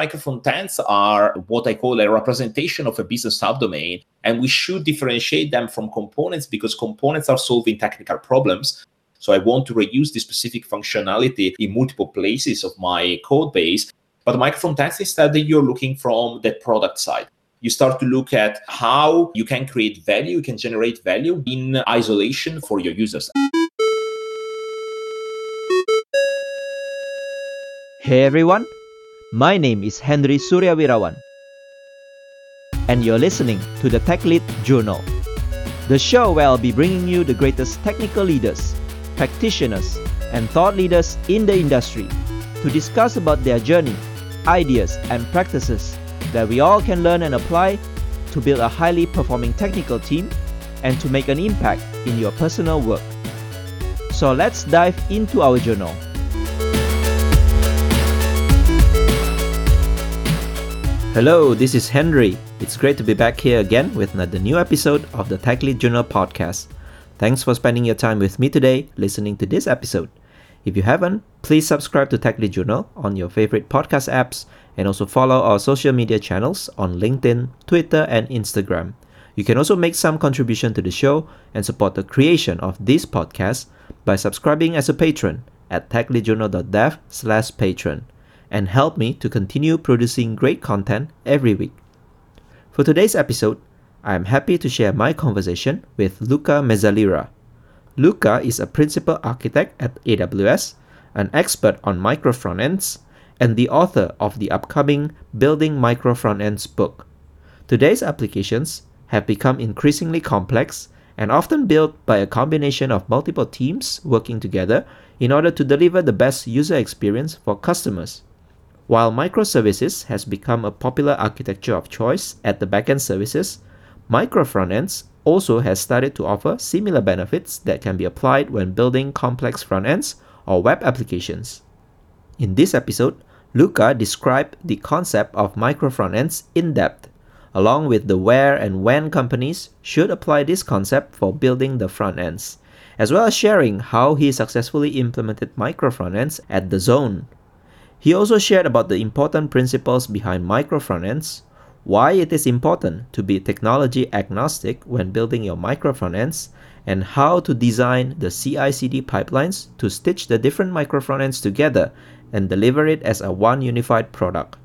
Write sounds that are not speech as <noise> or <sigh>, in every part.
Microfrontends are what I call a representation of a business subdomain, and we should differentiate them from components because components are solving technical problems. So I want to reuse the specific functionality in multiple places of my code base. But Microfrontends instead, you're looking from the product side. You start to look at how you can create value, you can generate value in isolation for your users. Hey everyone, my name is Henry Suryawirawan, and you're listening to the Tech Lead Journal, the show where I'll be bringing you the greatest technical leaders, practitioners, and thought leaders in the industry to discuss about their journey, ideas, and practices that we all can learn and apply to build a highly performing technical team and to make an impact in your personal work. So let's dive into our journal. Hello, this is Henry. It's great to be back here again with another new episode of the Tech Lead Journal podcast. Thanks for spending your time with me today listening to this episode. If you haven't, please subscribe to Tech Lead Journal on your favorite podcast apps and also follow our social media channels on LinkedIn, Twitter, and Instagram. You can also make some contribution to the show and support the creation of this podcast by subscribing as a patron at techleadjournal.dev slash patron and help me to continue producing great content every week. For today's episode, I am happy to share my conversation with Luca Mezzalira. Luca is a principal architect at AWS, an expert on micro frontends, and the author of the upcoming Building Micro Frontends book. Today's applications have become increasingly complex and often built by a combination of multiple teams working together in order to deliver the best user experience for customers. While microservices has become a popular architecture of choice at the backend services, micro frontends also has started to offer similar benefits that can be applied when building complex frontends or web applications. In this episode, Luca described the concept of micro frontends in depth, along with the where and when companies should apply this concept for building the frontends, as well as sharing how he successfully implemented micro frontends at DAZN he also shared about the important principles behind micro frontends, why it is important to be technology agnostic when building your micro frontends, and how to design the CI/CD pipelines to stitch the different micro frontends together and deliver it as a one unified product.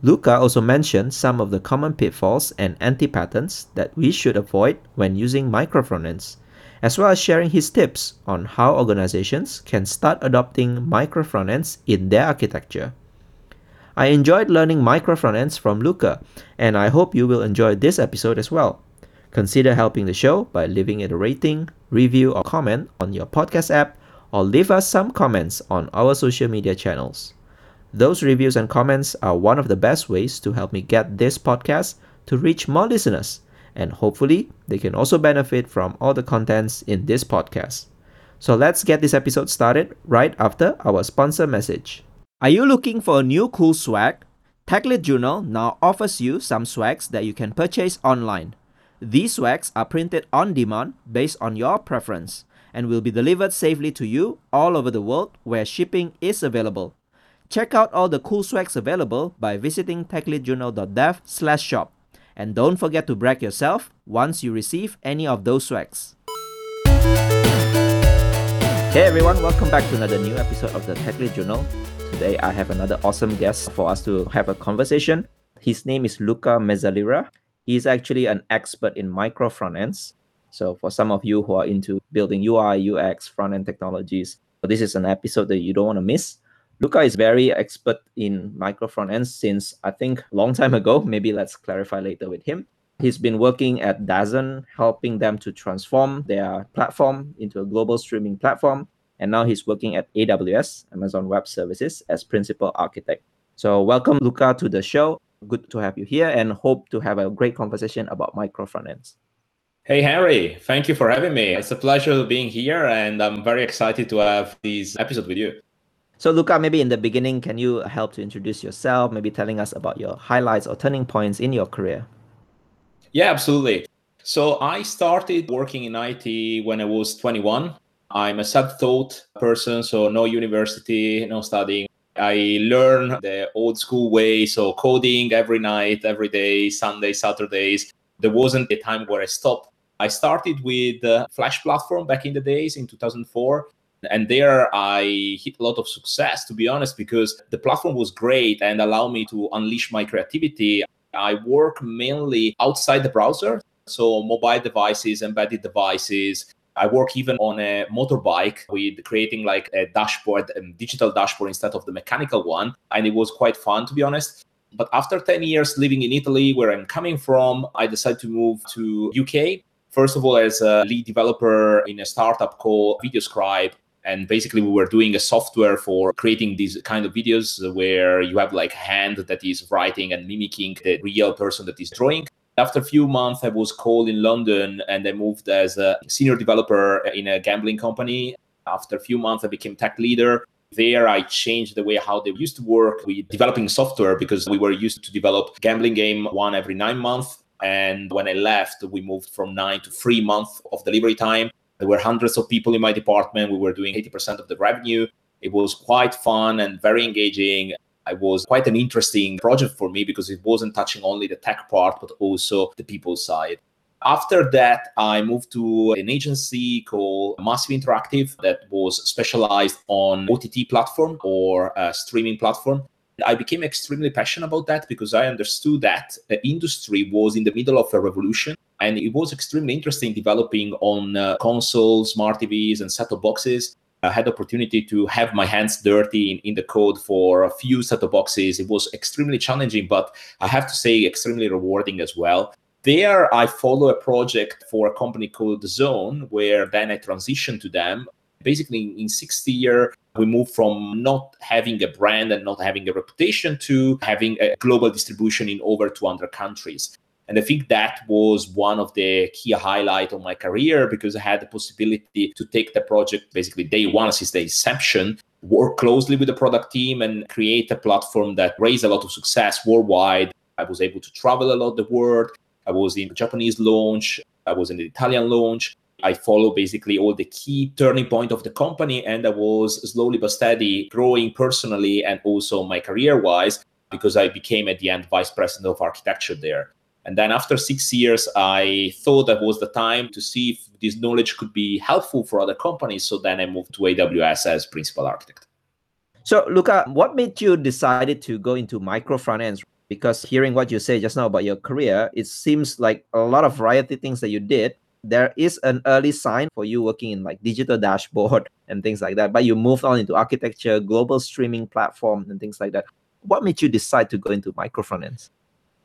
Luca also mentioned some of the common pitfalls and anti-patterns that we should avoid when using micro frontends as well as sharing his tips on how organizations can start adopting micro frontends in their architecture. I enjoyed learning micro frontends from Luca, and I hope you will enjoy this episode as well. Consider helping the show by leaving it a rating, review, or comment on your podcast app, or leave us some comments on our social media channels. Those reviews and comments are one of the best ways to help me get this podcast to reach more listeners and hopefully they can also benefit from all the contents in this podcast. So let's get this episode started right after our sponsor message. Are you looking for a new cool swag? TechLead Journal now offers you some swags that you can purchase online. These swags are printed on demand based on your preference and will be delivered safely to you all over the world where shipping is available. Check out all the cool swags available by visiting techleadjournal.dev slash shop. And don't forget to brag yourself once you receive any of those swags. Hey everyone, welcome back to another new episode of the Tech Lead Journal. Today I have another awesome guest for us to have a conversation. His name is Luca Mezzalira. He's actually an expert in micro front ends. So for some of you who are into building UI, UX, front end technologies, this is an episode that you don't want to miss. Luca is very expert in micro front ends since I think long time ago. <laughs> Maybe let's clarify later with him. He's been working at DAZN, helping them to transform their platform into a global streaming platform. And now he's working at AWS, Amazon Web Services, as principal architect. So welcome, Luca, to the show. Good to have you here and hope to have a great conversation about micro front ends. Hey, Henry, thank you for having me. It's a pleasure being here, and I'm very excited to have this episode with you. So, Luca, maybe in the beginning, can you help to introduce yourself, maybe telling us about your highlights or turning points in your career? Yeah, absolutely. So, I started working in IT when I was 21. I'm a self taught person, so no university, no studying. I learn the old school way. So coding every night, every day, Sunday, Saturdays. There wasn't a time where I stopped. I started with Flash platform back in the days in 2004. And there I hit a lot of success, to be honest, because the platform was great and allowed me to unleash my creativity. I work mainly outside the browser, so mobile devices, embedded devices. I work even on a motorbike with creating like a dashboard, a digital dashboard instead of the mechanical one. And it was quite fun, to be honest. But after 10 years living in Italy, where I'm coming from, I decided to move to UK. First of all, as a lead developer in a startup called VideoScribe, and basically we were doing a software for creating these kind of videos where you have like hand that is writing and mimicking the real person that is drawing. After a few months i was called in london and i moved as a senior developer in a gambling company. After a few months i became tech leader. There i changed the way how they used to work with developing software because we were used to develop gambling game one every nine months. And when i left we moved from nine to three months of delivery time there were hundreds of people in my department. We were doing 80% of the revenue. It was quite fun and very engaging. It was quite an interesting project for me because it wasn't touching only the tech part, but also the people side. After that, I moved to an agency called Massive Interactive that was specialized on OTT platform or a streaming platform. I became extremely passionate about that because I understood that the industry was in the middle of a revolution and it was extremely interesting developing on uh, consoles, smart TVs, and set-top boxes. I had opportunity to have my hands dirty in, in the code for a few set-top boxes. It was extremely challenging, but I have to say extremely rewarding as well. There, I follow a project for a company called DAZN, where then I transitioned to them. Basically, in 60 year, we moved from not having a brand and not having a reputation to having a global distribution in over 200 countries. And I think that was one of the key highlight of my career because I had the possibility to take the project basically day one since the inception, work closely with the product team and create a platform that raised a lot of success worldwide. I was able to travel a lot the world. I was in the Japanese launch. I was in the Italian launch. I follow basically all the key turning point of the company, and I was slowly but steady growing personally and also my career wise because I became at the end vice president of architecture there. And then after six years, I thought that was the time to see if this knowledge could be helpful for other companies. So then I moved to AWS as principal architect. So, Luca, what made you decided to go into micro front ends? Because hearing what you say just now about your career, it seems like a lot of variety things that you did. There is an early sign for you working in like digital <laughs> dashboard and things like that, but you moved on into architecture, global streaming platform, and things like that. What made you decide to go into micro front ends?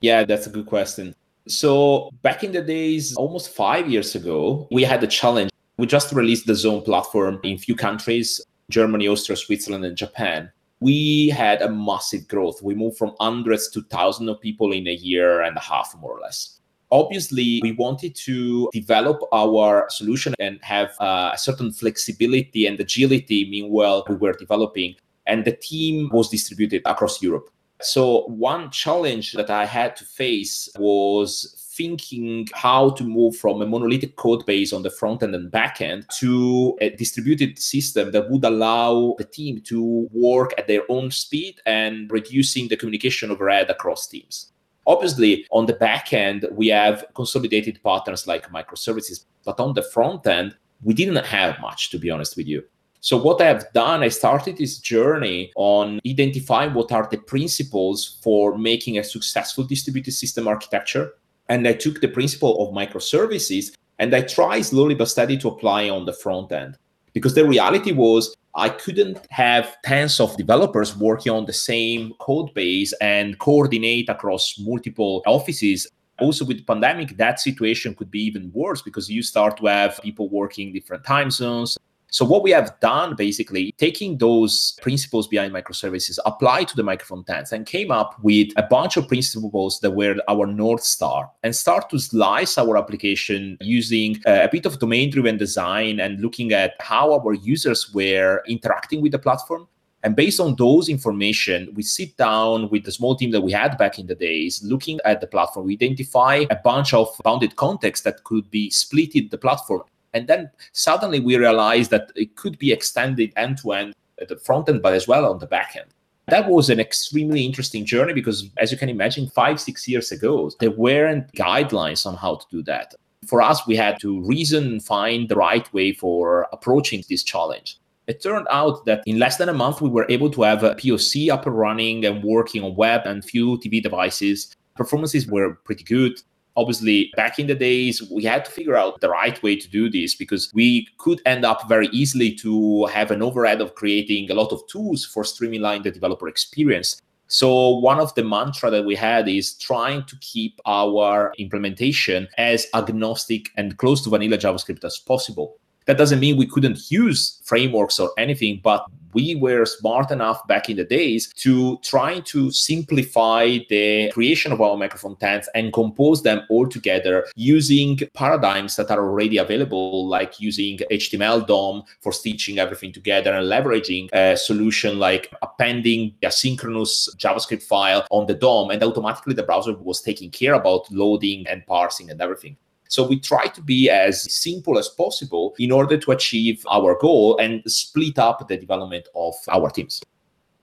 Yeah, that's a good question. So, back in the days, almost five years ago, we had a challenge. We just released the DAZN platform in few countries Germany, Austria, Switzerland, and Japan. We had a massive growth. We moved from hundreds to thousands of people in a year and a half, more or less. Obviously, we wanted to develop our solution and have uh, a certain flexibility and agility meanwhile we were developing. And the team was distributed across Europe. So, one challenge that I had to face was thinking how to move from a monolithic code base on the front end and back end to a distributed system that would allow the team to work at their own speed and reducing the communication overhead across teams. Obviously, on the back end, we have consolidated partners like microservices, but on the front end, we didn't have much, to be honest with you. So what I have done, I started this journey on identifying what are the principles for making a successful distributed system architecture. And I took the principle of microservices and I tried slowly but steady to apply on the front end. Because the reality was I couldn't have tens of developers working on the same code base and coordinate across multiple offices also with the pandemic that situation could be even worse because you start to have people working different time zones so what we have done basically, taking those principles behind microservices, applied to the micro frontends, and came up with a bunch of principles that were our North Star and start to slice our application using uh, a bit of domain-driven design and looking at how our users were interacting with the platform. And based on those information, we sit down with the small team that we had back in the days, looking at the platform. We identify a bunch of bounded context that could be split in the platform and then suddenly we realized that it could be extended end to end at the front end, but as well on the back end. That was an extremely interesting journey because, as you can imagine, five, six years ago, there weren't guidelines on how to do that. For us, we had to reason find the right way for approaching this challenge. It turned out that in less than a month, we were able to have a POC up and running and working on web and few TV devices. Performances were pretty good obviously back in the days we had to figure out the right way to do this because we could end up very easily to have an overhead of creating a lot of tools for streamlining the developer experience. So one of the mantra that we had is trying to keep our implementation as agnostic and close to vanilla javascript as possible that doesn't mean we couldn't use frameworks or anything, but we were smart enough back in the days to try to simplify the creation of our micro frontends and compose them all together using paradigms that are already available, like using HTML DOM for stitching everything together and leveraging a solution like appending a synchronous JavaScript file on the DOM, and automatically the browser was taking care about loading and parsing and everything. So we try to be as simple as possible in order to achieve our goal and split up the development of our teams.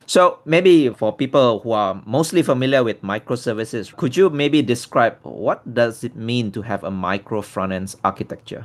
So maybe for people who are mostly familiar with microservices, could you maybe describe what does it mean to have a micro front-end architecture?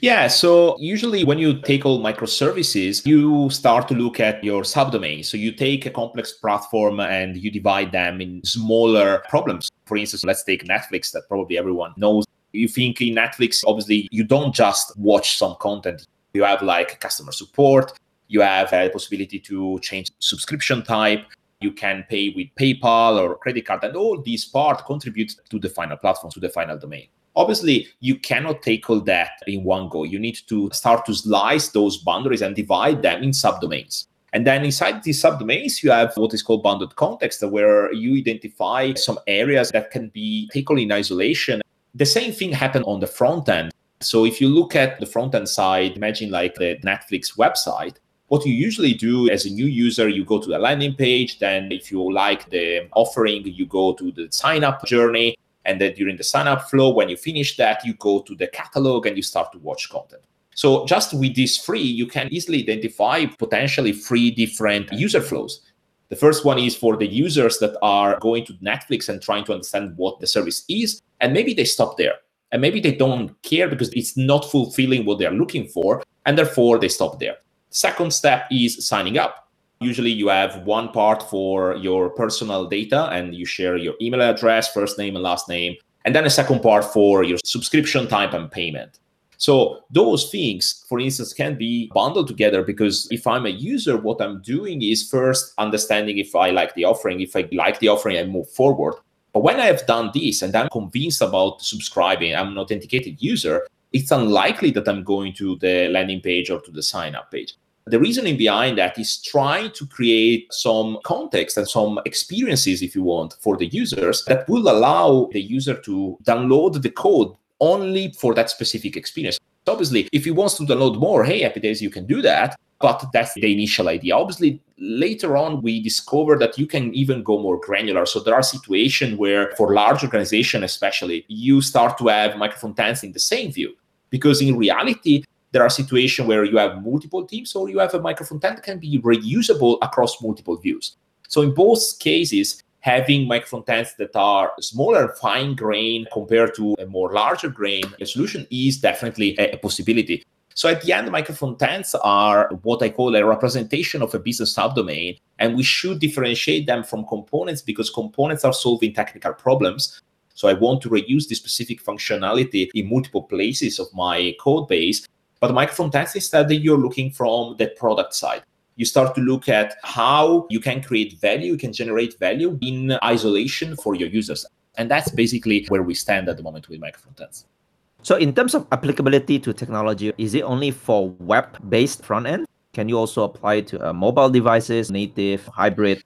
Yeah, so usually when you take all microservices, you start to look at your subdomains. So you take a complex platform and you divide them in smaller problems. For instance, let's take Netflix that probably everyone knows you think in Netflix, obviously, you don't just watch some content. You have like customer support. You have a possibility to change subscription type. You can pay with PayPal or credit card, and all these parts contribute to the final platform, to the final domain. Obviously, you cannot take all that in one go. You need to start to slice those boundaries and divide them in subdomains. And then inside these subdomains, you have what is called bounded context, where you identify some areas that can be tackled in isolation the same thing happened on the front end. So if you look at the front end side, imagine like the Netflix website, what you usually do as a new user, you go to the landing page. Then, if you like the offering, you go to the sign up journey. And then during the sign up flow, when you finish that, you go to the catalog and you start to watch content. So, just with this free, you can easily identify potentially three different user flows. The first one is for the users that are going to Netflix and trying to understand what the service is. And maybe they stop there. And maybe they don't care because it's not fulfilling what they're looking for. And therefore, they stop there. Second step is signing up. Usually, you have one part for your personal data and you share your email address, first name and last name. And then a second part for your subscription type and payment. So those things, for instance, can be bundled together because if I'm a user, what I'm doing is first understanding if I like the offering. If I like the offering, I move forward. But when I have done this and I'm convinced about subscribing, I'm an authenticated user, it's unlikely that I'm going to the landing page or to the sign up page. The reasoning behind that is trying to create some context and some experiences, if you want, for the users that will allow the user to download the code only for that specific experience. Obviously, if he wants to download more, hey, Happy Days, you can do that. But that's the initial idea. Obviously, later on, we discover that you can even go more granular. So there are situations where, for large organization especially, you start to have micro frontends in the same view. Because in reality, there are situations where you have multiple teams or you have a micro frontend that can be reusable across multiple views. So in both cases, having micro frontends that are smaller, fine grain compared to a more larger grain solution is definitely a, a possibility. So at the end, micro frontends are what I call a representation of a business subdomain, and we should differentiate them from components because components are solving technical problems. So I want to reuse the specific functionality in multiple places of my code base. But micro frontends instead, you're looking from the product side you start to look at how you can create value, you can generate value in isolation for your users. And that's basically where we stand at the moment with micro frontends. So, in terms of applicability to technology, is it only for web based front end? Can you also apply it to uh, mobile devices, native, hybrid?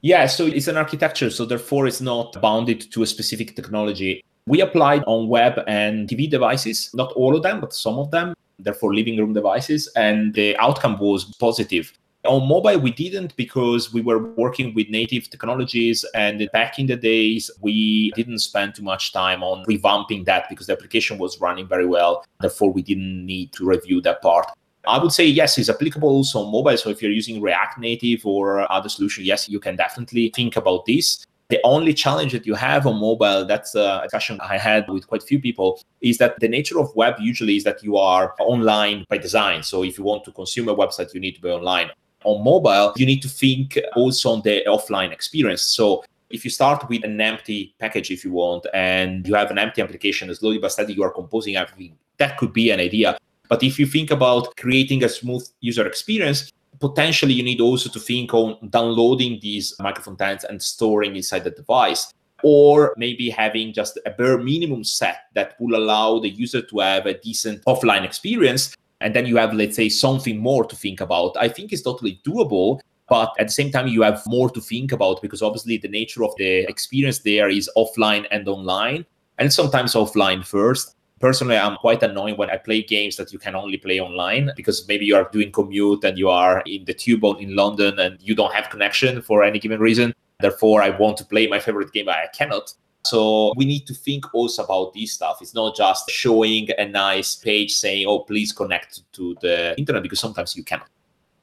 Yeah, so it's an architecture. So, therefore, it's not bounded to a specific technology. We applied on web and TV devices, not all of them, but some of them, therefore living room devices, and the outcome was positive. On mobile, we didn't because we were working with native technologies. And back in the days, we didn't spend too much time on revamping that because the application was running very well. Therefore, we didn't need to review that part. I would say yes, it's applicable also on mobile. So if you're using React Native or other solution, yes, you can definitely think about this. The only challenge that you have on mobile, that's a discussion I had with quite a few people, is that the nature of web usually is that you are online by design. So if you want to consume a website, you need to be online. On mobile, you need to think also on the offline experience. So if you start with an empty package, if you want, and you have an empty application, slowly but steadily you are composing everything, that could be an idea. But if you think about creating a smooth user experience, potentially you need also to think on downloading these microfrontends tenants and storing inside the device or maybe having just a bare minimum set that will allow the user to have a decent offline experience and then you have let's say something more to think about i think it's totally doable but at the same time you have more to think about because obviously the nature of the experience there is offline and online and sometimes offline first. Personally i'm quite annoyed when i play games that you can only play online because maybe you are doing commute and you are in the tube in london and you don't have connection for any given reason. Therefore i want to play my favorite game but i cannot so we need to think also about this stuff it's not just showing a nice page saying oh please connect to the internet because sometimes you cannot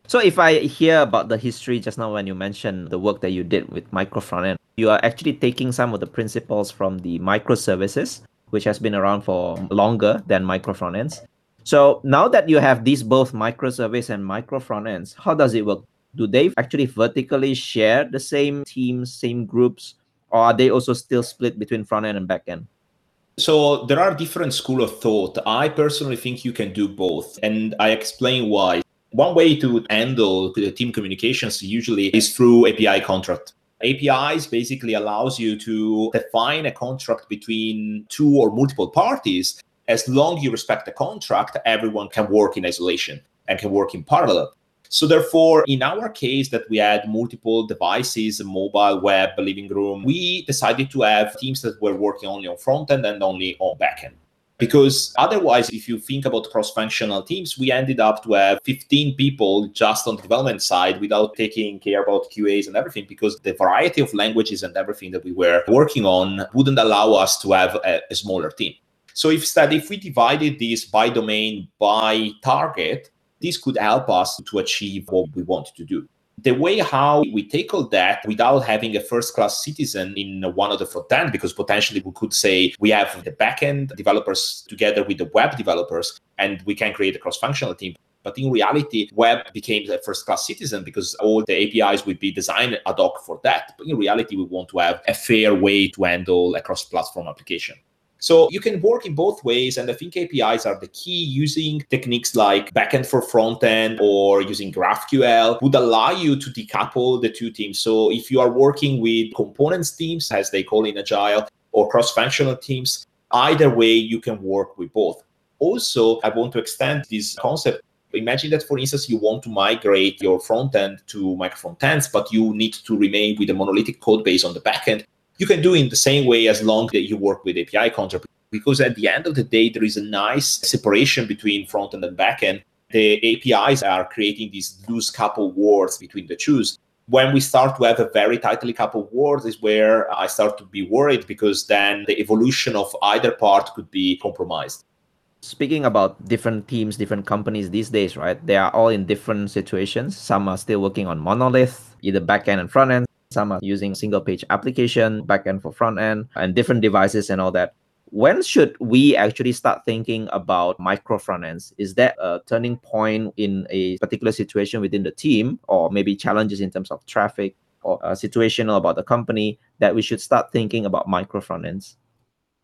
so if I hear about the history just now when you mentioned the work that you did with micro frontend, you are actually taking some of the principles from the microservices which has been around for longer than micro front ends. So now that you have these both microservice and micro front ends, how does it work? Do they actually vertically share the same teams, same groups, or are they also still split between front end and back end? So there are different school of thought. I personally think you can do both, and I explain why. One way to handle the team communications usually is through API contract. APIs basically allows you to define a contract between two or multiple parties. As long you respect the contract, everyone can work in isolation and can work in parallel. So therefore, in our case that we had multiple devices, mobile, web, living room, we decided to have teams that were working only on front end and only on back end. Because otherwise if you think about cross-functional teams we ended up to have 15 people just on the development side without taking care about qas and everything because the variety of languages and everything that we were working on wouldn't allow us to have a, a smaller team. So instead if we divided this by domain by target this could help us to achieve what we wanted to do the way how we tackle that without having a first class citizen in one of the front end, because potentially we could say we have the backend developers together with the web developers and we can create a cross functional team. But in reality, web became a first class citizen because all the APIs would be designed ad hoc for that. But in reality, we want to have a fair way to handle a cross platform application. So you can work in both ways. And I think APIs are the key using techniques like backend for frontend or using GraphQL would allow you to decouple the two teams. So if you are working with components teams, as they call in Agile, or cross-functional teams, either way, you can work with both. Also, I want to extend this concept Imagine that, for instance, you want to migrate your front end to micro frontends, but you need to remain with a monolithic code base on the backend you can do it in the same way as long that you work with API contract. Because at the end of the day, there is a nice separation between front end and back end. The APIs are creating these loose couple words between the two. When we start to have a very tightly coupled words is where I start to be worried because then the evolution of either part could be compromised speaking about different teams, different companies these days, right? They are all in different situations. Some are still working on monolith, either back end and front end. Some are using single page application, backend for front end, and different devices and all that. When should we actually start thinking about micro front ends? Is that a turning point in a particular situation within the team, or maybe challenges in terms of traffic or a situational about the company that we should start thinking about micro front ends?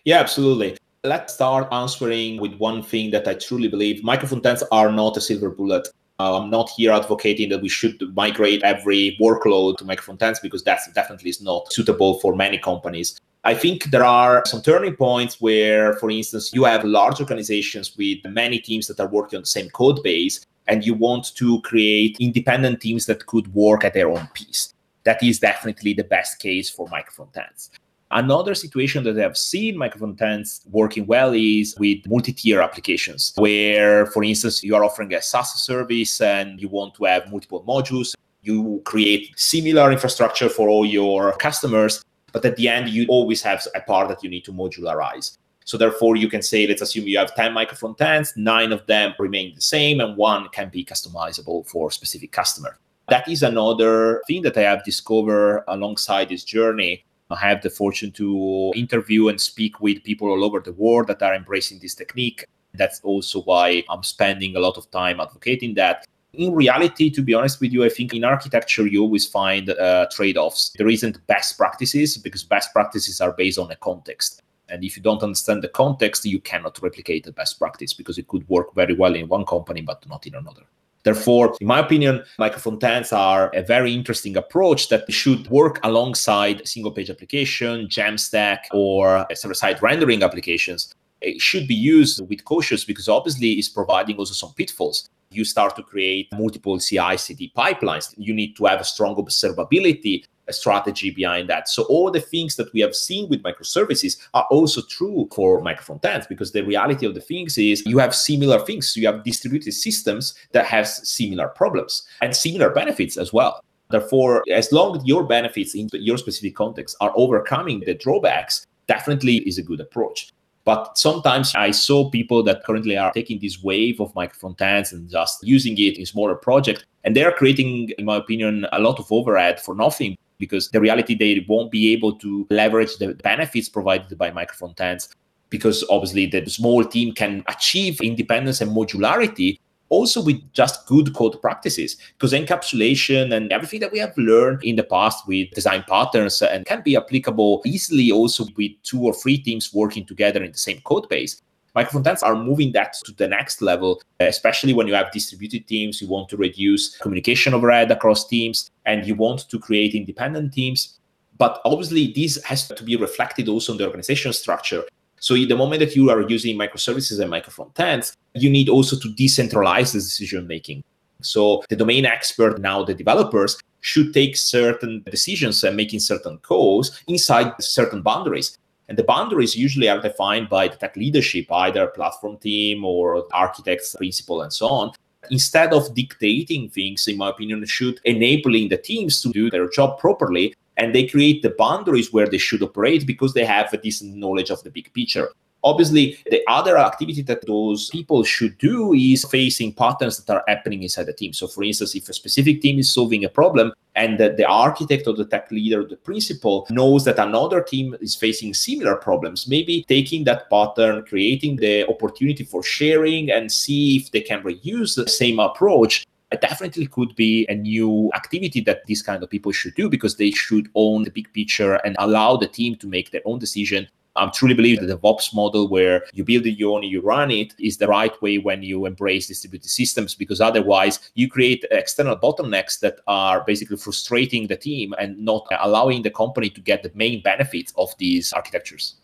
Yeah, absolutely. Let's start answering with one thing that I truly believe micro front ends are not a silver bullet. I'm not here advocating that we should migrate every workload to microfrontends because that definitely is not suitable for many companies. I think there are some turning points where, for instance, you have large organizations with many teams that are working on the same code base, and you want to create independent teams that could work at their own pace. That is definitely the best case for microfrontends. Another situation that I've seen microfrontends working well is with multi-tier applications, where, for instance, you are offering a SaaS service and you want to have multiple modules. You create similar infrastructure for all your customers, but at the end, you always have a part that you need to modularize. So therefore, you can say, let's assume you have 10 microfrontends, nine of them remain the same, and one can be customizable for specific customer. That is another thing that I have discovered alongside this journey. I have the fortune to interview and speak with people all over the world that are embracing this technique. That's also why I'm spending a lot of time advocating that. In reality, to be honest with you, I think in architecture, you always find uh, trade offs. There isn't best practices because best practices are based on a context. And if you don't understand the context, you cannot replicate the best practice because it could work very well in one company, but not in another. Therefore, in my opinion, microfrontends are a very interesting approach that should work alongside single page application, Jamstack, or server side rendering applications. It should be used with cautious because obviously it's providing also some pitfalls you start to create multiple CI CD pipelines. You need to have a strong observability strategy behind that. So all the things that we have seen with microservices are also true for microfrontends because the reality of the things is you have similar things. You have distributed systems that has similar problems and similar benefits as well. Therefore, as long as your benefits in your specific context are overcoming the drawbacks, definitely is a good approach. But sometimes I saw people that currently are taking this wave of microfrontends and just using it in smaller projects. And they're creating, in my opinion, a lot of overhead for nothing because the reality they won't be able to leverage the benefits provided by microfrontends because obviously the small team can achieve independence and modularity also with just good code practices because encapsulation and everything that we have learned in the past with design patterns and can be applicable easily also with two or three teams working together in the same code base Microfrontends are moving that to the next level, especially when you have distributed teams. You want to reduce communication overhead across teams and you want to create independent teams. But obviously, this has to be reflected also in the organization structure. So, the moment that you are using microservices and microfrontends, you need also to decentralize the decision making. So, the domain expert, now the developers, should take certain decisions and making certain calls inside certain boundaries. And the boundaries usually are defined by the tech leadership, either platform team or architects, principal, and so on. Instead of dictating things, in my opinion, should enabling the teams to do their job properly. And they create the boundaries where they should operate because they have a decent knowledge of the big picture. Obviously, the other activity that those people should do is facing patterns that are happening inside the team. So, for instance, if a specific team is solving a problem and the, the architect or the tech leader or the principal knows that another team is facing similar problems, maybe taking that pattern, creating the opportunity for sharing and see if they can reuse the same approach it definitely could be a new activity that these kind of people should do because they should own the big picture and allow the team to make their own decision I truly believe that the DevOps model where you build it, you own it, you run it is the right way when you embrace distributed systems because otherwise you create external bottlenecks that are basically frustrating the team and not allowing the company to get the main benefits of these architectures.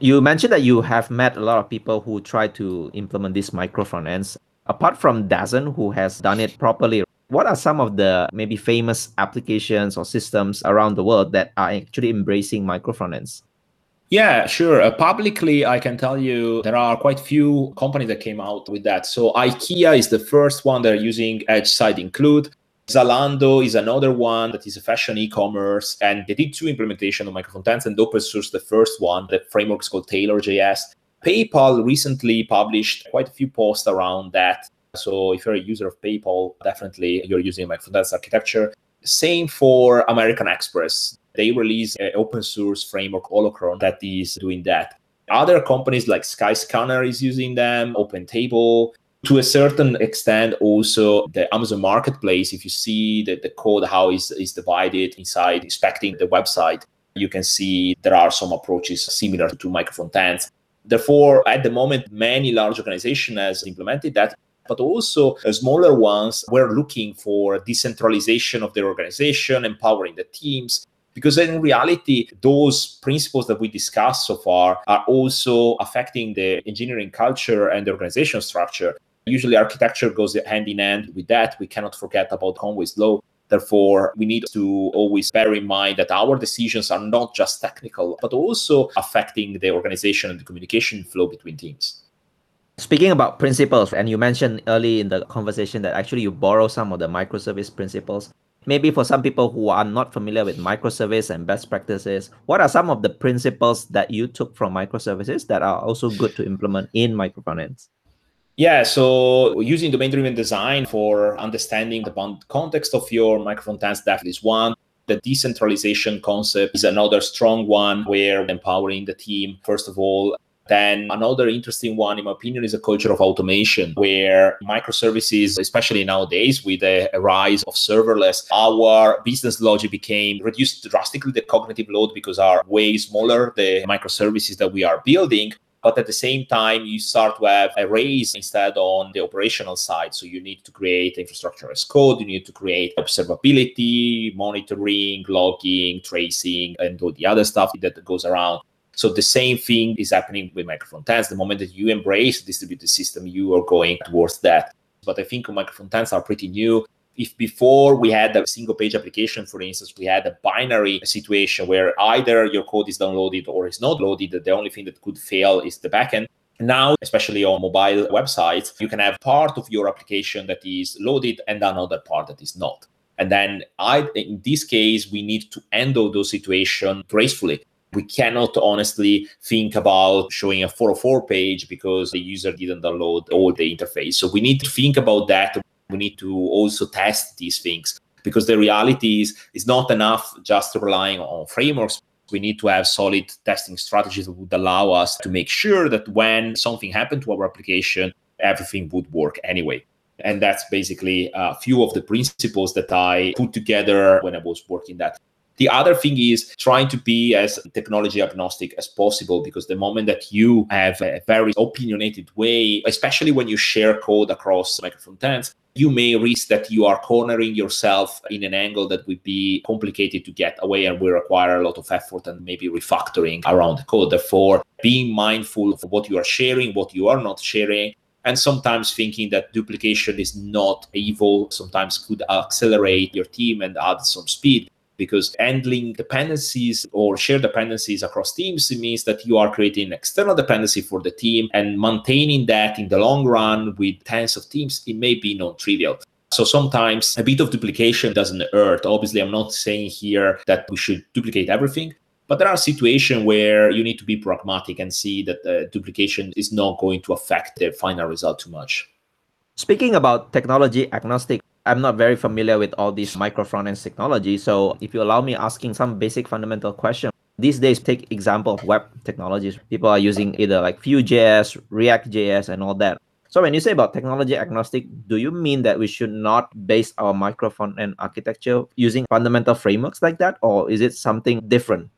You mentioned that you have met a lot of people who try to implement these micro front ends. Apart from DAZN, who has done it properly, what are some of the maybe famous applications or systems around the world that are actually embracing micro front ends? Yeah, sure. Uh, publicly, I can tell you there are quite few companies that came out with that. So IKEA is the first one that are using Edge Side Include. Zalando is another one that is a fashion e-commerce, and they did two implementation of Micro microfrontends and open source the first one. The framework is called Tailor.js. PayPal recently published quite a few posts around that. So if you're a user of PayPal, definitely you're using microfrontends architecture. Same for American Express they release an open source framework, Holocron, that is doing that. Other companies like Skyscanner is using them, OpenTable. To a certain extent, also the Amazon Marketplace, if you see the, the code, how is, is divided inside inspecting the website, you can see there are some approaches similar to micro frontends. Therefore, at the moment, many large organizations has implemented that but also uh, smaller ones were looking for decentralization of their organization, empowering the teams, because in reality those principles that we discussed so far are also affecting the engineering culture and the organization structure. Usually architecture goes hand in hand with that. We cannot forget about conway's law. Therefore we need to always bear in mind that our decisions are not just technical but also affecting the organization and the communication flow between teams. Speaking about principles, and you mentioned early in the conversation that actually you borrow some of the microservice principles maybe for some people who are not familiar with microservice and best practices, what are some of the principles that you took from microservices that are also good to implement in micro frontends? Yeah, so using domain driven design for understanding the context of your micro frontends definitely is one. The decentralization concept is another strong one where empowering the team, first of all, then another interesting one, in my opinion, is a culture of automation where microservices, especially nowadays with a, rise of serverless, our business logic became reduced drastically the cognitive load because are way smaller the microservices that we are building. But at the same time, you start to have a raise instead on the operational side. So you need to create infrastructure as code, you need to create observability, monitoring, logging, tracing, and all the other stuff that goes around. So the same thing is happening with micro frontends. The moment that you embrace distributed system, you are going towards that. But I think micro frontends are pretty new. If before we had a single page application, for instance, we had a binary situation where either your code is downloaded or is not loaded, the only thing that could fail is the backend. Now, especially on mobile websites, you can have part of your application that is loaded and another part that is not. And then I in this case, we need to handle those situations gracefully we cannot honestly think about showing a 404 page because the user didn't download all the interface. So we need to think about that. We need to also test these things because the reality is it's not enough just relying on frameworks. We need to have solid testing strategies that would allow us to make sure that when something happened to our application, everything would work anyway. And that's basically a few of the principles that I put together when I was working that. The other thing is trying to be as technology agnostic as possible because the moment that you have a very opinionated way, especially when you share code across micro frontends, you may risk that you are cornering yourself in an angle that would be complicated to get away and will require a lot of effort and maybe refactoring around the code. Therefore, being mindful of what you are sharing, what you are not sharing, and sometimes thinking that duplication is not evil sometimes could accelerate your team and add some speed because handling dependencies or shared dependencies across teams means that you are creating external dependency for the team and maintaining that in the long run with tens of teams it may be non-trivial. So sometimes a bit of duplication doesn't hurt. Obviously i'm not saying here that we should duplicate everything but there are situations where you need to be pragmatic and see that the duplication is not going to affect the final result too much. Speaking about technology agnostic I'm not very familiar with all these micro front end technology. So if you allow me asking some basic fundamental question, these days take example of web technologies. People are using either like Vue.js, React.js, and all that. So when you say about technology agnostic, do you mean that we should not base our micro front end architecture using fundamental frameworks like that, or is it something different?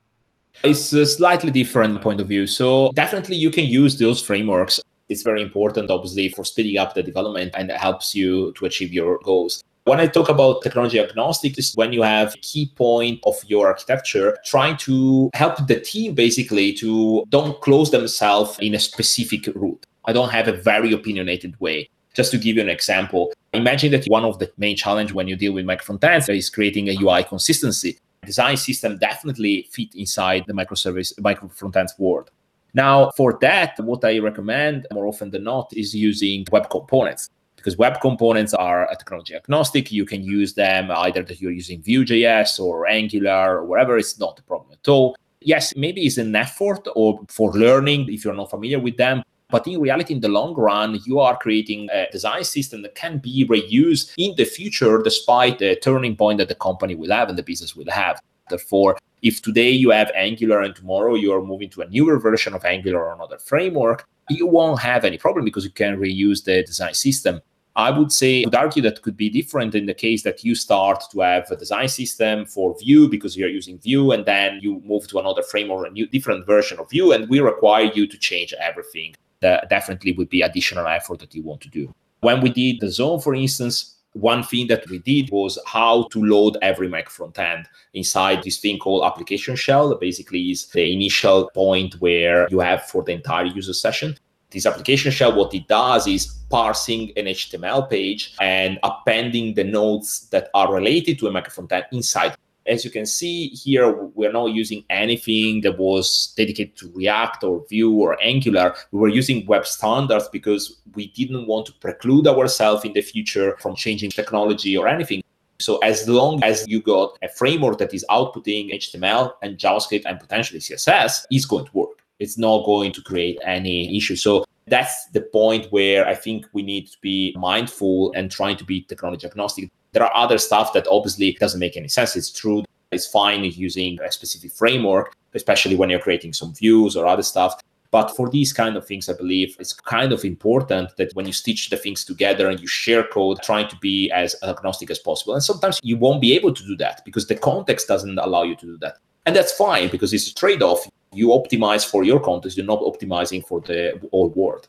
It's a slightly different point of view. So definitely you can use those frameworks it's very important, obviously, for speeding up the development and helps you to achieve your goals. When I talk about technology agnostic, is when you have a key point of your architecture, trying to help the team basically to don't close themselves in a specific route. I don't have a very opinionated way. Just to give you an example, imagine that one of the main challenge when you deal with micro frontends is creating a UI consistency. Design system definitely fit inside the microservice micro frontends world. Now, for that, what I recommend more often than not is using web components because web components are technology agnostic. You can use them either that you're using Vue.js or Angular or whatever. It's not a problem at all. Yes, maybe it's an effort or for learning if you're not familiar with them. But in reality, in the long run, you are creating a design system that can be reused in the future, despite the turning point that the company will have and the business will have. Therefore, if today you have Angular and tomorrow you are moving to a newer version of Angular or another framework, you won't have any problem because you can reuse the design system. I would say, I would argue that could be different in the case that you start to have a design system for Vue because you're using Vue, and then you move to another framework, a new different version of Vue, and we require you to change everything. That definitely would be additional effort that you want to do. When we did DAZN, for instance, one thing that we did was how to load every Mac front end inside this thing called application shell. That basically is the initial point where you have for the entire user session. This application shell, what it does is parsing an HTML page and appending the nodes that are related to a micro front end inside as you can see here, we're not using anything that was dedicated to React or Vue or Angular. We were using web standards because we didn't want to preclude ourselves in the future from changing technology or anything. So as long as you got a framework that is outputting HTML and JavaScript and potentially CSS, it's going to work. It's not going to create any issue. So that's the point where I think we need to be mindful and trying to be technology agnostic. There are other stuff that obviously doesn't make any sense. It's true. It's fine using a specific framework, especially when you're creating some views or other stuff. But for these kind of things, I believe it's kind of important that when you stitch the things together and you share code, trying to be as agnostic as possible. And sometimes you won't be able to do that because the context doesn't allow you to do that. And that's fine because it's a trade off. You optimize for your context, you're not optimizing for the whole world.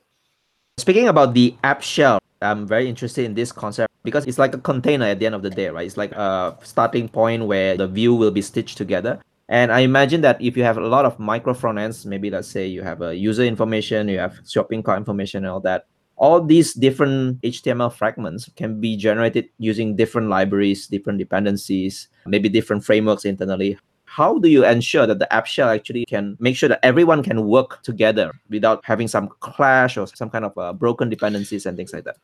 Speaking about the app shell, I'm very interested in this concept because it's like a container at the end of the day, right? It's like a starting point where the view will be stitched together. And I imagine that if you have a lot of micro front ends, maybe let's say you have a user information, you have shopping cart information and all that, all these different HTML fragments can be generated using different libraries, different dependencies, maybe different frameworks internally. How do you ensure that the app shell actually can make sure that everyone can work together without having some clash or some kind of uh, broken dependencies and things like that?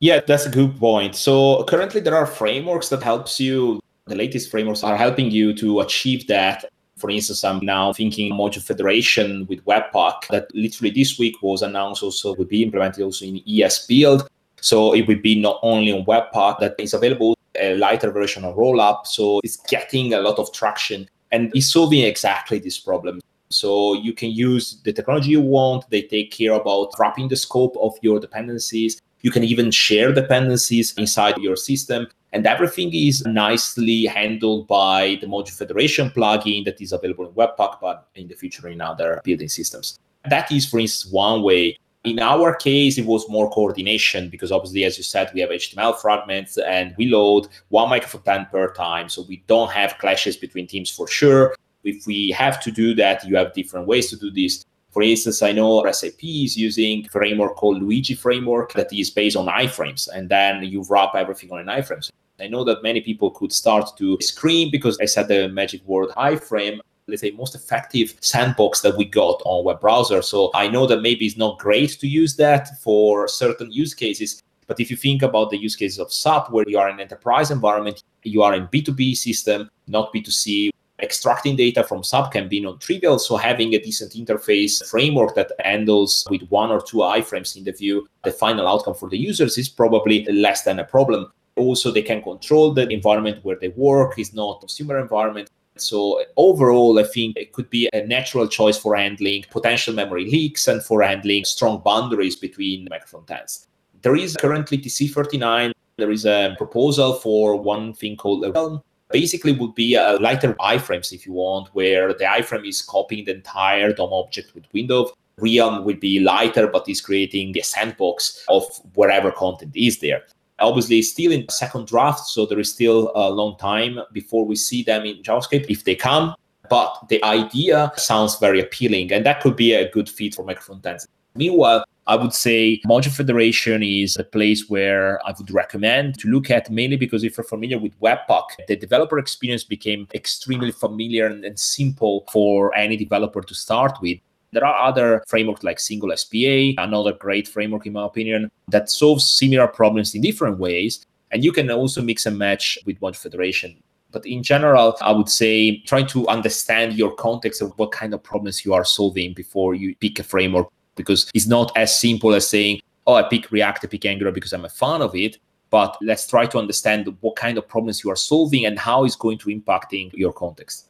Yeah, that's a good point. So currently there are frameworks that helps you the latest frameworks are helping you to achieve that. For instance, I'm now thinking module federation with Webpack that literally this week was announced also will be implemented also in esbuild. So it will be not only on Webpack that is available, a lighter version of Rollup. So it's getting a lot of traction and it's solving exactly this problem. So you can use the technology you want. They take care about wrapping the scope of your dependencies. You can even share dependencies inside your system. And everything is nicely handled by the Module Federation plugin that is available in Webpack, but in the future in other building systems. That is, for instance, one way. In our case, it was more coordination because obviously, as you said, we have HTML fragments and we load one microfrontend per time. So we don't have clashes between teams for sure. If we have to do that, you have different ways to do this. For instance, I know SAP is using a framework called Luigi framework that is based on iframes, and then you wrap everything on an iframe. I know that many people could start to scream because I said the magic word iframe let's say most effective sandbox that we got on web browser so i know that maybe it's not great to use that for certain use cases but if you think about the use cases of SAP, where you are in an enterprise environment, you are in B2B system, not B2C, extracting data from SAP can be non-trivial. So having a decent interface framework that handles with one or two iframes in the view, the final outcome for the users is probably less than a problem. Also, they can control the environment where they work. is not a consumer environment. So overall, I think it could be a natural choice for handling potential memory leaks and for handling strong boundaries between microfrontends. There is currently TC39. There is a proposal for one thing called a realm, basically would be a lighter iframes if you want, where the iframe is copying the entire DOM object with window. Realm will be lighter, but is creating a sandbox of wherever content is there. Obviously, still in second draft, so there is still a long time before we see them in JavaScript if they come. But the idea sounds very appealing, and that could be a good fit for microfrontends. Meanwhile, I would say Module Federation is a place where I would recommend to look at mainly because if you're familiar with Webpack, the developer experience became extremely familiar and, and simple for any developer to start with. There are other frameworks like Single SPA, another great framework, in my opinion, that solves similar problems in different ways. And you can also mix and match with Module Federation. But in general, I would say trying to understand your context of what kind of problems you are solving before you pick a framework because it's not as simple as saying, oh, I pick React, I pick Angular because I'm a fan of it. But let's try to understand what kind of problems you are solving and how it's going to impacting your context.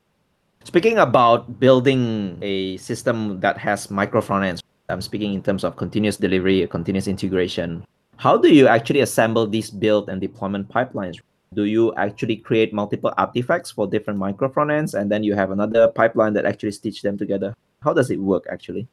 Speaking about building a system that has micro front ends, I'm speaking in terms of continuous delivery, continuous integration. How do you actually assemble these build and deployment pipelines? Do you actually create multiple artifacts for different micro front ends and then you have another pipeline that actually stitch them together? How does it work actually?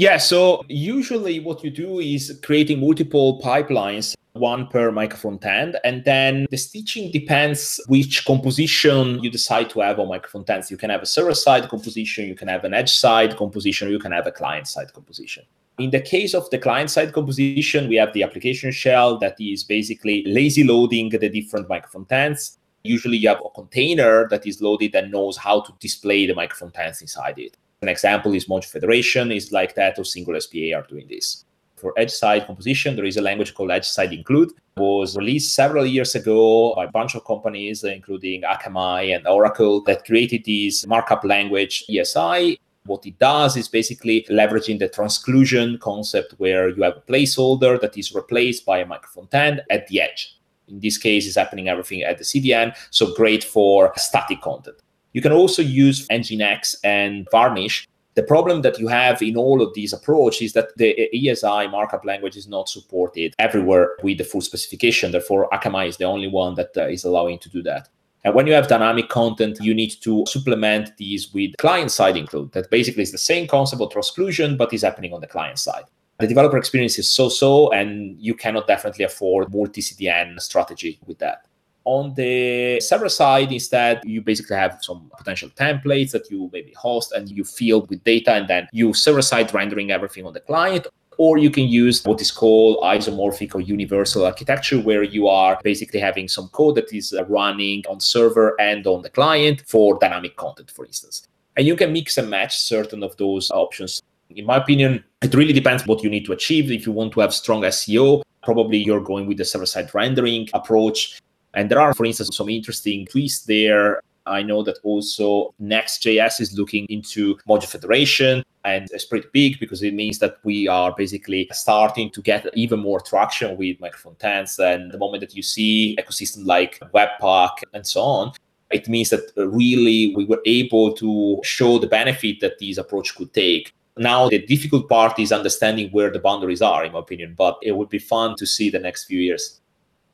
Yeah, so usually what you do is creating multiple pipelines, one per micro frontend, and then the stitching depends which composition you decide to have on micro frontends. You can have a server side composition, you can have an edge side composition, or you can have a client side composition. In the case of the client side composition, we have the application shell that is basically lazy loading the different micro frontends. Usually you have a container that is loaded and knows how to display the micro frontends inside it. An example is Module Federation is like that, or Single SPA are doing this. For edge side composition, there is a language called edge side include. It was released several years ago by a bunch of companies, including Akamai and Oracle, that created this markup language ESI. What it does is basically leveraging the transclusion concept where you have a placeholder that is replaced by a micro frontend at the edge. In this case, is happening everything at the CDN, so great for static content. You can also use Nginx and Varnish the problem that you have in all of these approaches is that the ESI markup language is not supported everywhere with the full specification. Therefore, Akamai is the only one that uh, is allowing to do that. And when you have dynamic content, you need to supplement these with client side include. That basically is the same concept of transclusion, but is happening on the client side. The developer experience is so so, and you cannot definitely afford multi CDN strategy with that. On the server side, instead, you basically have some potential templates that you maybe host and you fill with data, and then you server side rendering everything on the client. Or you can use what is called isomorphic or universal architecture, where you are basically having some code that is uh, running on server and on the client for dynamic content, for instance. And you can mix and match certain of those options in my opinion, it really depends what you need to achieve. If you want to have strong SEO, probably you're going with the server side rendering approach. And there are, for instance, some interesting twists there. I know that also Next.js is looking into module federation, and it's pretty big because it means that we are basically starting to get even more traction with micro frontends. And the moment that you see ecosystem like Webpack and so on, it means that really we were able to show the benefit that this approach could take. Now, the difficult part is understanding where the boundaries are, in my opinion, but it would be fun to see the next few years.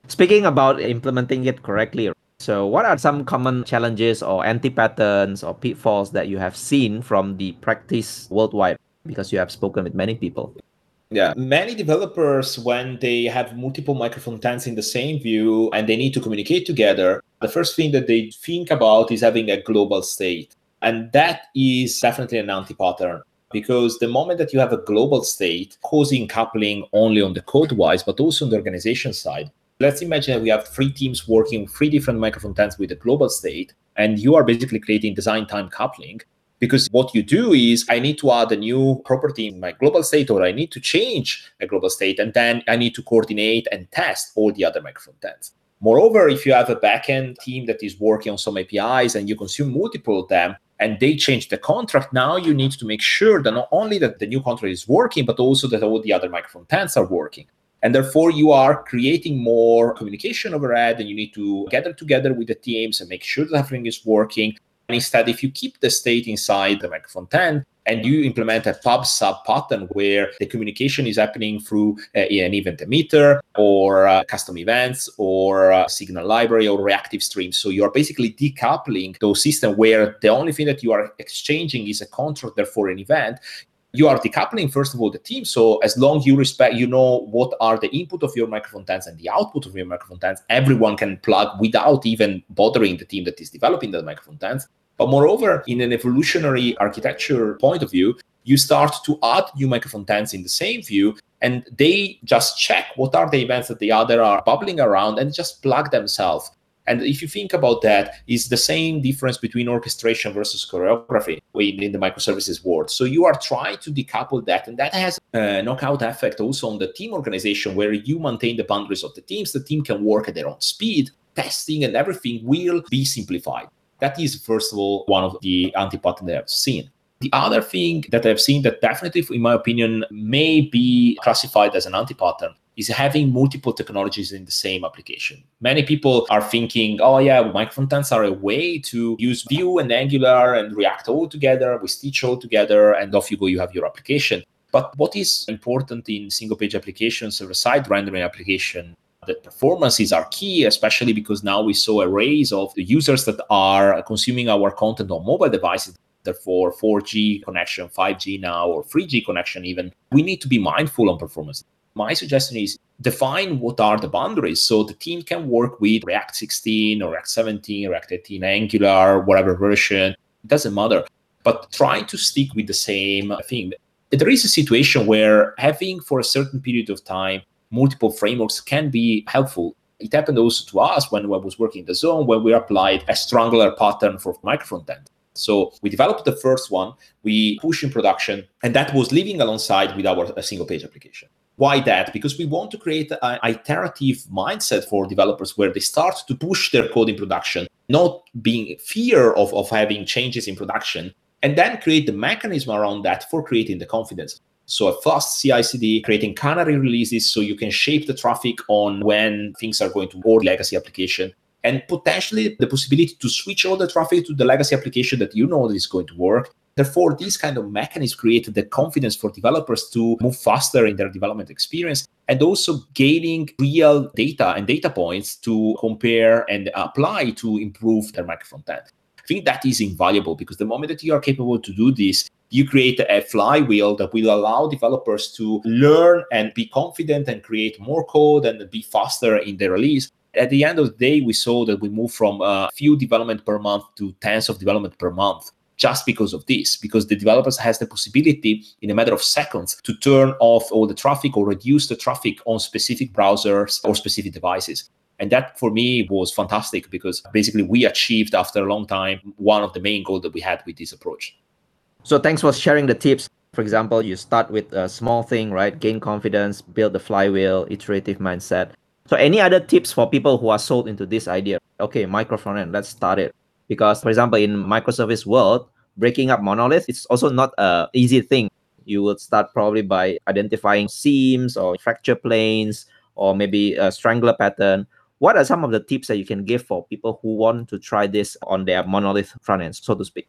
Speaking about implementing it correctly, so what are some common challenges or anti-patterns or pitfalls that you have seen from the practice worldwide because you have spoken with many people? Yeah, many developers, when they have multiple micro frontends in the same view and they need to communicate together, the first thing that they think about is having a global state. And that is definitely an anti pattern because the moment that you have a global state causing coupling only on the code wise, but also on the organization side, Let's imagine we have three teams working three different micro frontends with a global state, and you are basically creating design time coupling. Because what you do is, I need to add a new property in my global state, or I need to change a global state, and then I need to coordinate and test all the other micro frontends. Moreover, if you have a backend team that is working on some APIs and you consume multiple of them, and they change the contract, now you need to make sure that not only that the new contract is working, but also that all the other micro frontends are working. And therefore, you are creating more communication overhead, and you need to gather together with the teams and make sure that everything is working. And instead, if you keep the state inside the micro frontend and you implement a pub sub pattern where the communication is happening through uh, an event emitter or uh, custom events or uh, signal library or reactive streams. So you're basically decoupling those systems where the only thing that you are exchanging is a contract for an event you are decoupling first of all the team. So as long you respect you know what are the input of your micro frontends and the output of your micro frontends everyone can plug without even bothering the team that is developing the micro frontends but moreover in an evolutionary architecture point of view you start to add new micro frontends in the same view and they just check what are the events that the other are bubbling around and just plug themselves and if you think about that, it's the same difference between orchestration versus choreography in the microservices world. So you are trying to decouple that, and that has a knockout effect also on the team organization, where you maintain the boundaries of the teams. The team can work at their own speed. Testing and everything will be simplified. That is, first of all, one of the anti-pattern that I've seen. The other thing that I've seen that definitely, in my opinion, may be classified as an anti-pattern is having multiple technologies in the same application. Many people are thinking, oh yeah, micro frontends are a way to use Vue and Angular and React all together with Stitch all together, and off you go, you have your application. But what is important in single page applications, server-side rendering application, the performances are key, especially because now we saw a raise of the users that are consuming our content on mobile devices therefore 4G connection, 5G now, or 3G connection even, we need to be mindful on performance my suggestion is define what are the boundaries so the team can work with React 16 or React 17, React 18, Angular, whatever version. It doesn't matter. But try to stick with the same thing. There is a situation where having for a certain period of time multiple frameworks can be helpful. It happened also to us when I was working in DAZN where we applied a Strangler pattern for micro frontend. So we developed the first one, we push in production, and that was living alongside with our single page application. Why that? Because we want to create an iterative mindset for developers where they start to push their code in production, not being fear of, of having changes in production, and then create the mechanism around that for creating the confidence. So a fast CI/CD, creating canary releases so you can shape the traffic on when things are going to or legacy application, and potentially the possibility to switch all the traffic to the legacy application that you know is going to work Therefore, these kind of mechanisms created the confidence for developers to move faster in their development experience and also gaining real data and data points to compare and apply to improve their micro end. I think that is invaluable because the moment that you are capable to do this, you create a flywheel that will allow developers to learn and be confident and create more code and be faster in their release. At the end of the day, we saw that we moved from a few development per month to tens of development per month just because of this because the developers has the possibility in a matter of seconds to turn off all the traffic or reduce the traffic on specific browsers or specific devices. And that for me was fantastic because basically we achieved after a long time one of the main goals that we had with this approach. So thanks for sharing the tips. For example you start with a small thing right? Gain confidence build the flywheel iterative mindset. So any other tips for people who are sold into this idea? Okay micro front end let's start it because for example in microservice world breaking up monoliths it's also not a easy thing you would start probably by identifying seams or fracture planes or maybe a strangler pattern what are some of the tips that you can give for people who want to try this on their monolith front end so to speak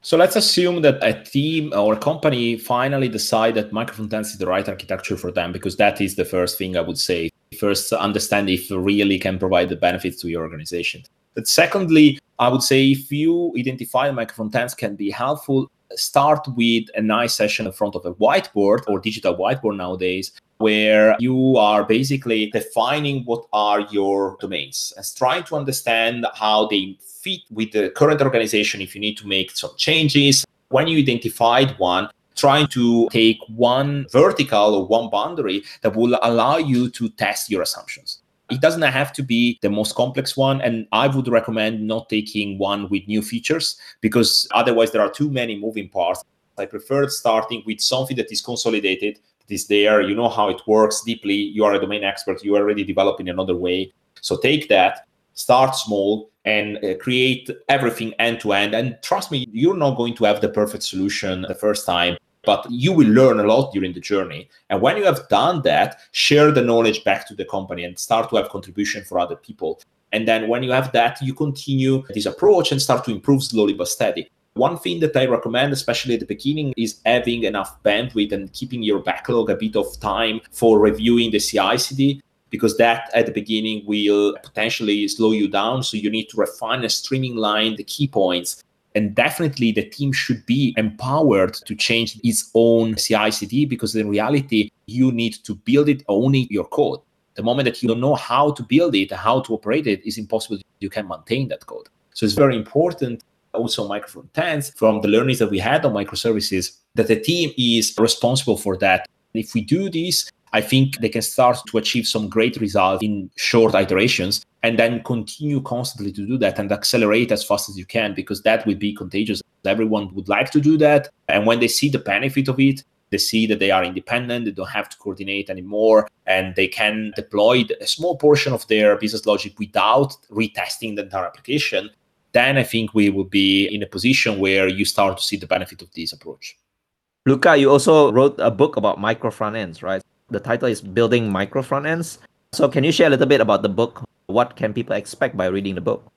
so let's assume that a team or a company finally decide that microfrontends is the right architecture for them, because that is the first thing I would say. First, understand if really can provide the benefits to your organization. But secondly, I would say if you identify microfrontends can be helpful, start with a nice session in front of a whiteboard or digital whiteboard nowadays where you are basically defining what are your domains and trying to understand how they fit with the current organization if you need to make some changes. When you identified one trying to take one vertical or one boundary that will allow you to test your assumptions it doesn't have to be the most complex one. And I would recommend not taking one with new features because otherwise there are too many moving parts. I prefer starting with something that is consolidated, that is there, you know how it works deeply, you are a domain expert, you already developing another way. So take that, start small, and uh, create everything end to end. And trust me, you're not going to have the perfect solution the first time but you will learn a lot during the journey. And when you have done that, share the knowledge back to the company and start to have contribution for other people. And then when you have that, you continue this approach and start to improve slowly but steady. One thing that I recommend, especially at the beginning, is having enough bandwidth and keeping your backlog a bit of time for reviewing the CI CD, because that at the beginning will potentially slow you down. So you need to refine and streamline the key points and definitely the team should be empowered to change its own CI CD because in reality, you need to build it owning your code. The moment that you don't know how to build it, how to operate it, is impossible. You can maintain that code. So it's very important also microfrontends from the learnings that we had on microservices that the team is responsible for that. If we do this, I think they can start to achieve some great results in short iterations and then continue constantly to do that and accelerate as fast as you can because that will be contagious. Everyone would like to do that. And when they see the benefit of it, they see that they are independent, they don't have to coordinate anymore, and they can deploy a small portion of their business logic without retesting the entire application. Then I think we will be in a position where you start to see the benefit of this approach. Luca, you also wrote a book about micro front ends, right? The title is Building Micro Front Ends. So, can you share a little bit about the book? What can people expect by reading the book?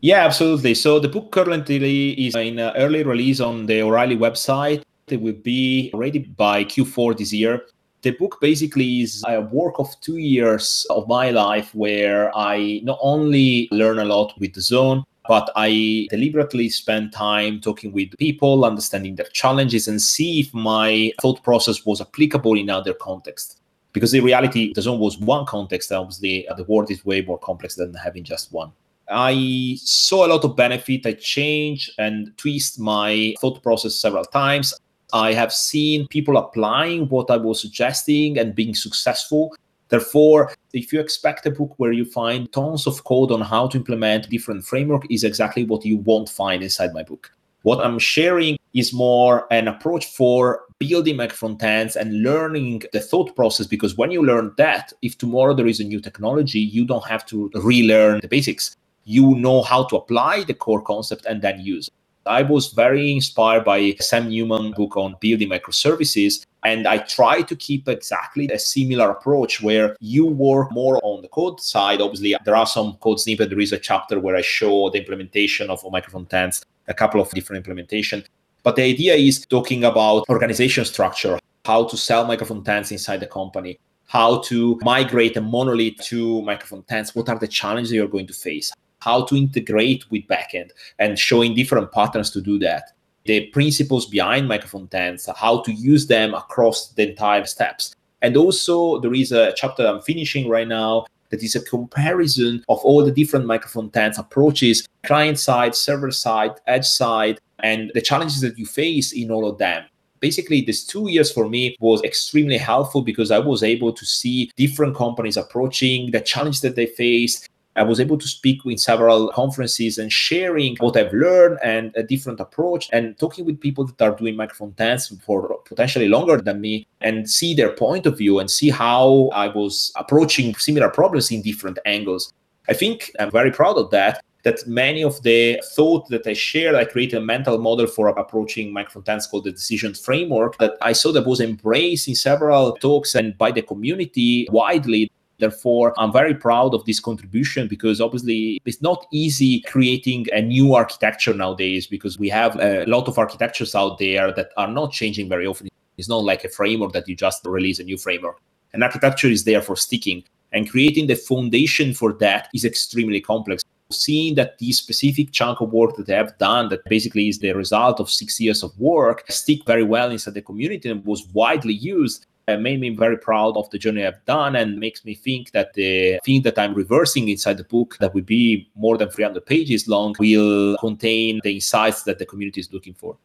Yeah, absolutely. So, the book currently is in early release on the O'Reilly website. It will be ready by Q4 this year. The book basically is a work of two years of my life where I not only learn a lot with DAZN, but I deliberately spend time talking with people, understanding their challenges, and see if my thought process was applicable in other contexts. Because in reality, DAZN was one context. Obviously, uh, the world is way more complex than having just one. I saw a lot of benefit. I changed and twist my thought process several times. I have seen people applying what I was suggesting and being successful. Therefore, if you expect a book where you find tons of code on how to implement different framework is exactly what you won't find inside my book. What I'm sharing is more an approach for building front ends and learning the thought process because when you learn that if tomorrow there is a new technology you don't have to relearn the basics you know how to apply the core concept and then use it. I was very inspired by Sam Newman book on building microservices. And I try to keep exactly a similar approach where you work more on the code side. Obviously, there are some code snippets. There is a chapter where I show the implementation of microfrontends, a couple of different implementation. But the idea is talking about organization structure, how to sell microfrontends inside the company, how to migrate a monolith to microfrontends, what are the challenges you're going to face, how to integrate with backend and showing different patterns to do that. The principles behind microfrontends, how to use them across the entire steps. And also there is a chapter I'm finishing right now that is a comparison of all the different microfrontends approaches, client side, server side, edge side, and the challenges that you face in all of them basically this two years for me was extremely helpful because i was able to see different companies approaching the challenge that they face I was able to speak in several conferences and sharing what I've learned and a different approach and talking with people that are doing microfrontends for potentially longer than me and see their point of view and see how I was approaching similar problems in different angles. I think I'm very proud of that. That many of the thought that I shared, I created a mental model for approaching microfrontends called the decision framework that I saw that was embraced in several talks and by the community widely Therefore, I'm very proud of this contribution because obviously it's not easy creating a new architecture nowadays because we have a lot of architectures out there that are not changing very often. It's not like a framework that you just release a new framework. An architecture is there for sticking, and creating the foundation for that is extremely complex. Seeing that this specific chunk of work that they have done, that basically is the result of six years of work, stick very well inside the community and was widely used Uh, made me very proud of the journey I've done and makes me think that the thing that I'm reversing inside the book that will be more than 300 pages long will contain the insights that the community is looking for.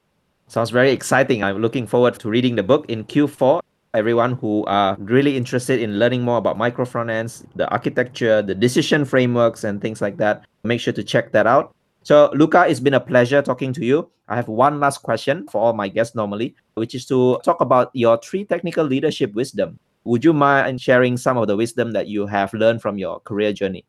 Sounds very exciting. I'm looking forward to reading the book in Q4 everyone who are really interested in learning more about micro front ends, the architecture, the decision frameworks, and things like that, make sure to check that out. So, Luca, it's been a pleasure talking to you. I have one last question for all my guests normally, which is to talk about your three technical leadership wisdom. Would you mind sharing some of the wisdom that you have learned from your career journey?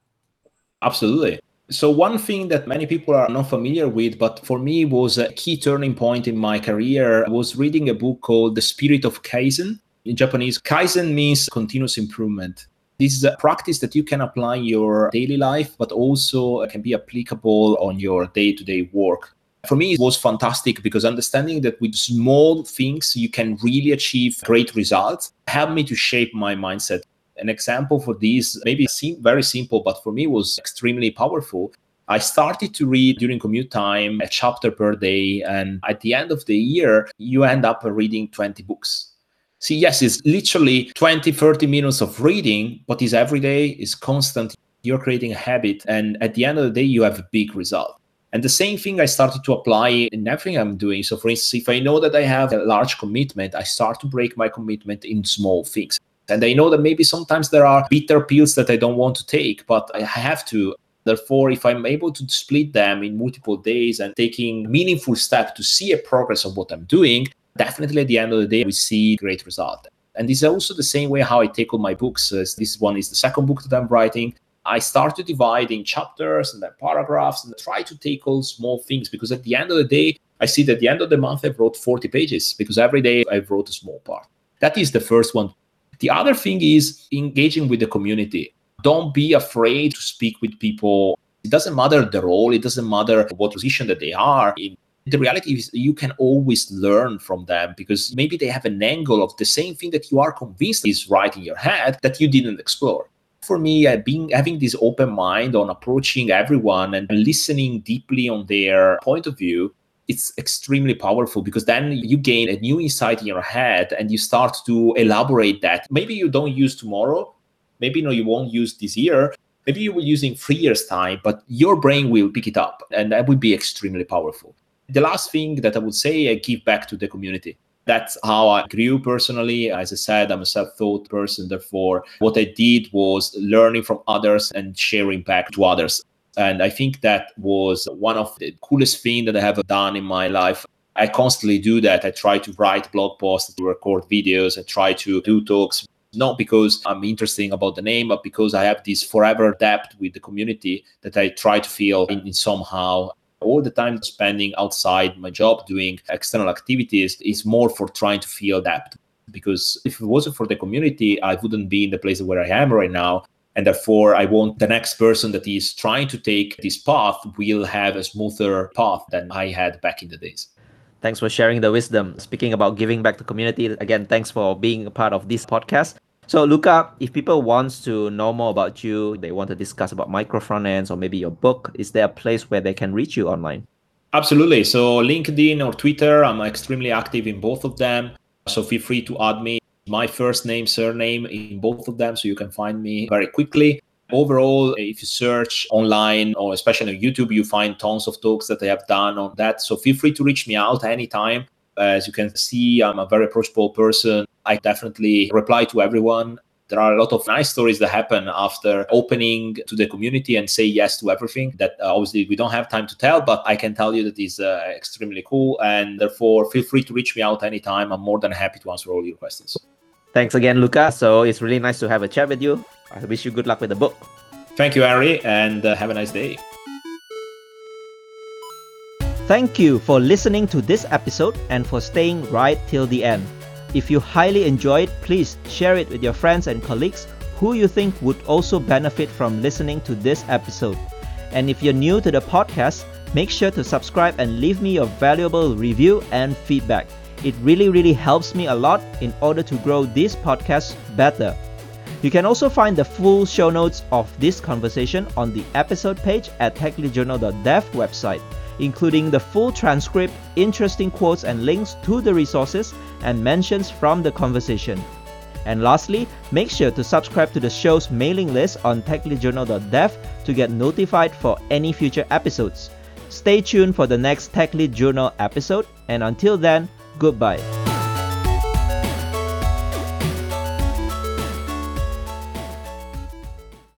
Absolutely. So, one thing that many people are not familiar with, but for me was a key turning point in my career, was reading a book called The Spirit of Kaizen. In Japanese, Kaizen means continuous improvement. This is a practice that you can apply in your daily life, but also uh, can be applicable on your day to day work. For me, it was fantastic because understanding that with small things you can really achieve great results helped me to shape my mindset. An example for this, maybe seem very simple, but for me was extremely powerful. I started to read during commute time a chapter per day. And at the end of the year, you end up reading 20 books See, yes, it's literally 20, 30 minutes of reading, but it's every day, it's constant. You're creating a habit. And at the end of the day, you have a big result. And the same thing I started to apply in everything I'm doing. So, for instance, if I know that I have a large commitment, I start to break my commitment in small things. And I know that maybe sometimes there are bitter pills that I don't want to take, but I have to. Therefore, if I'm able to split them in multiple days and taking meaningful steps to see a progress of what I'm doing, definitely at the end of the day, we see great result. And this is also the same way how I tackle my books. Uh, this one is the second book that I'm writing. I start to divide in chapters and then paragraphs and try to tackle small things because at the end of the day, I see that at the end of the month, I wrote 40 pages because every day I wrote a small part. That is the first one. The other thing is engaging with the community. Don't be afraid to speak with people. It doesn't matter the role, it doesn't matter what position that they are in the reality is you can always learn from them because maybe they have an angle of the same thing that you are convinced is right in your head that you didn't explore. For me uh, being having this open mind on approaching everyone and listening deeply on their point of view. It's extremely powerful because then you gain a new insight in your head and you start to elaborate that. Maybe you don't use tomorrow. Maybe no you won't use this year. Maybe you will use in three years time but your brain will pick it up and that would be extremely powerful the last thing that I would say, I give back to the community. That's how I grew personally. As I said, I'm a self taught person. Therefore, what I did was learning from others and sharing back to others. And I think that was one of the coolest things that I have done in my life. I constantly do that. I try to write blog posts, to record videos, I try to do talks not because I'm interesting about the name, but because I have this forever debt with the community that I try to feel in, in somehow all the time spending outside my job doing external activities is more for trying to feel that because if it wasn't for the community i wouldn't be in the place where i am right now. And therefore i want the next person that is trying to take this path will have a smoother path than i had back in the days. Thanks for sharing the wisdom. Speaking about giving back to community again thanks for being a part of this podcast so Luca, if people wants to know more about you, they want to discuss about micro front ends or maybe your book, is there a place where they can reach you online? Absolutely. So LinkedIn or Twitter, I'm extremely active in both of them. So feel free to add me my first name, surname in both of them so you can find me very quickly. Overall, if you search online or especially on YouTube, you find tons of talks that I have done on that. So feel free to reach me out anytime. As you can see, I'm a very approachable person. I definitely reply to everyone. There are a lot of nice stories that happen after opening to the community and say yes to everything that uh, obviously we don't have time to tell, but I can tell you that is uh, extremely cool. And therefore, feel free to reach me out anytime. I'm more than happy to answer all your questions. Thanks again, Luca. So it's really nice to have a chat with you. I wish you good luck with the book. Thank you, Ari, and uh, have a nice day. Thank you for listening to this episode and for staying right till the end. If you highly enjoyed, please share it with your friends and colleagues who you think would also benefit from listening to this episode. And if you're new to the podcast, make sure to subscribe and leave me your valuable review and feedback. It really, really helps me a lot in order to grow this podcast better. You can also find the full show notes of this conversation on the episode page at techleadjournal.dev website including the full transcript, interesting quotes and links to the resources, and mentions from the conversation. And lastly, make sure to subscribe to the show's mailing list on techleadjournal.dev to get notified for any future episodes. Stay tuned for the next TechLead Journal episode, and until then, goodbye.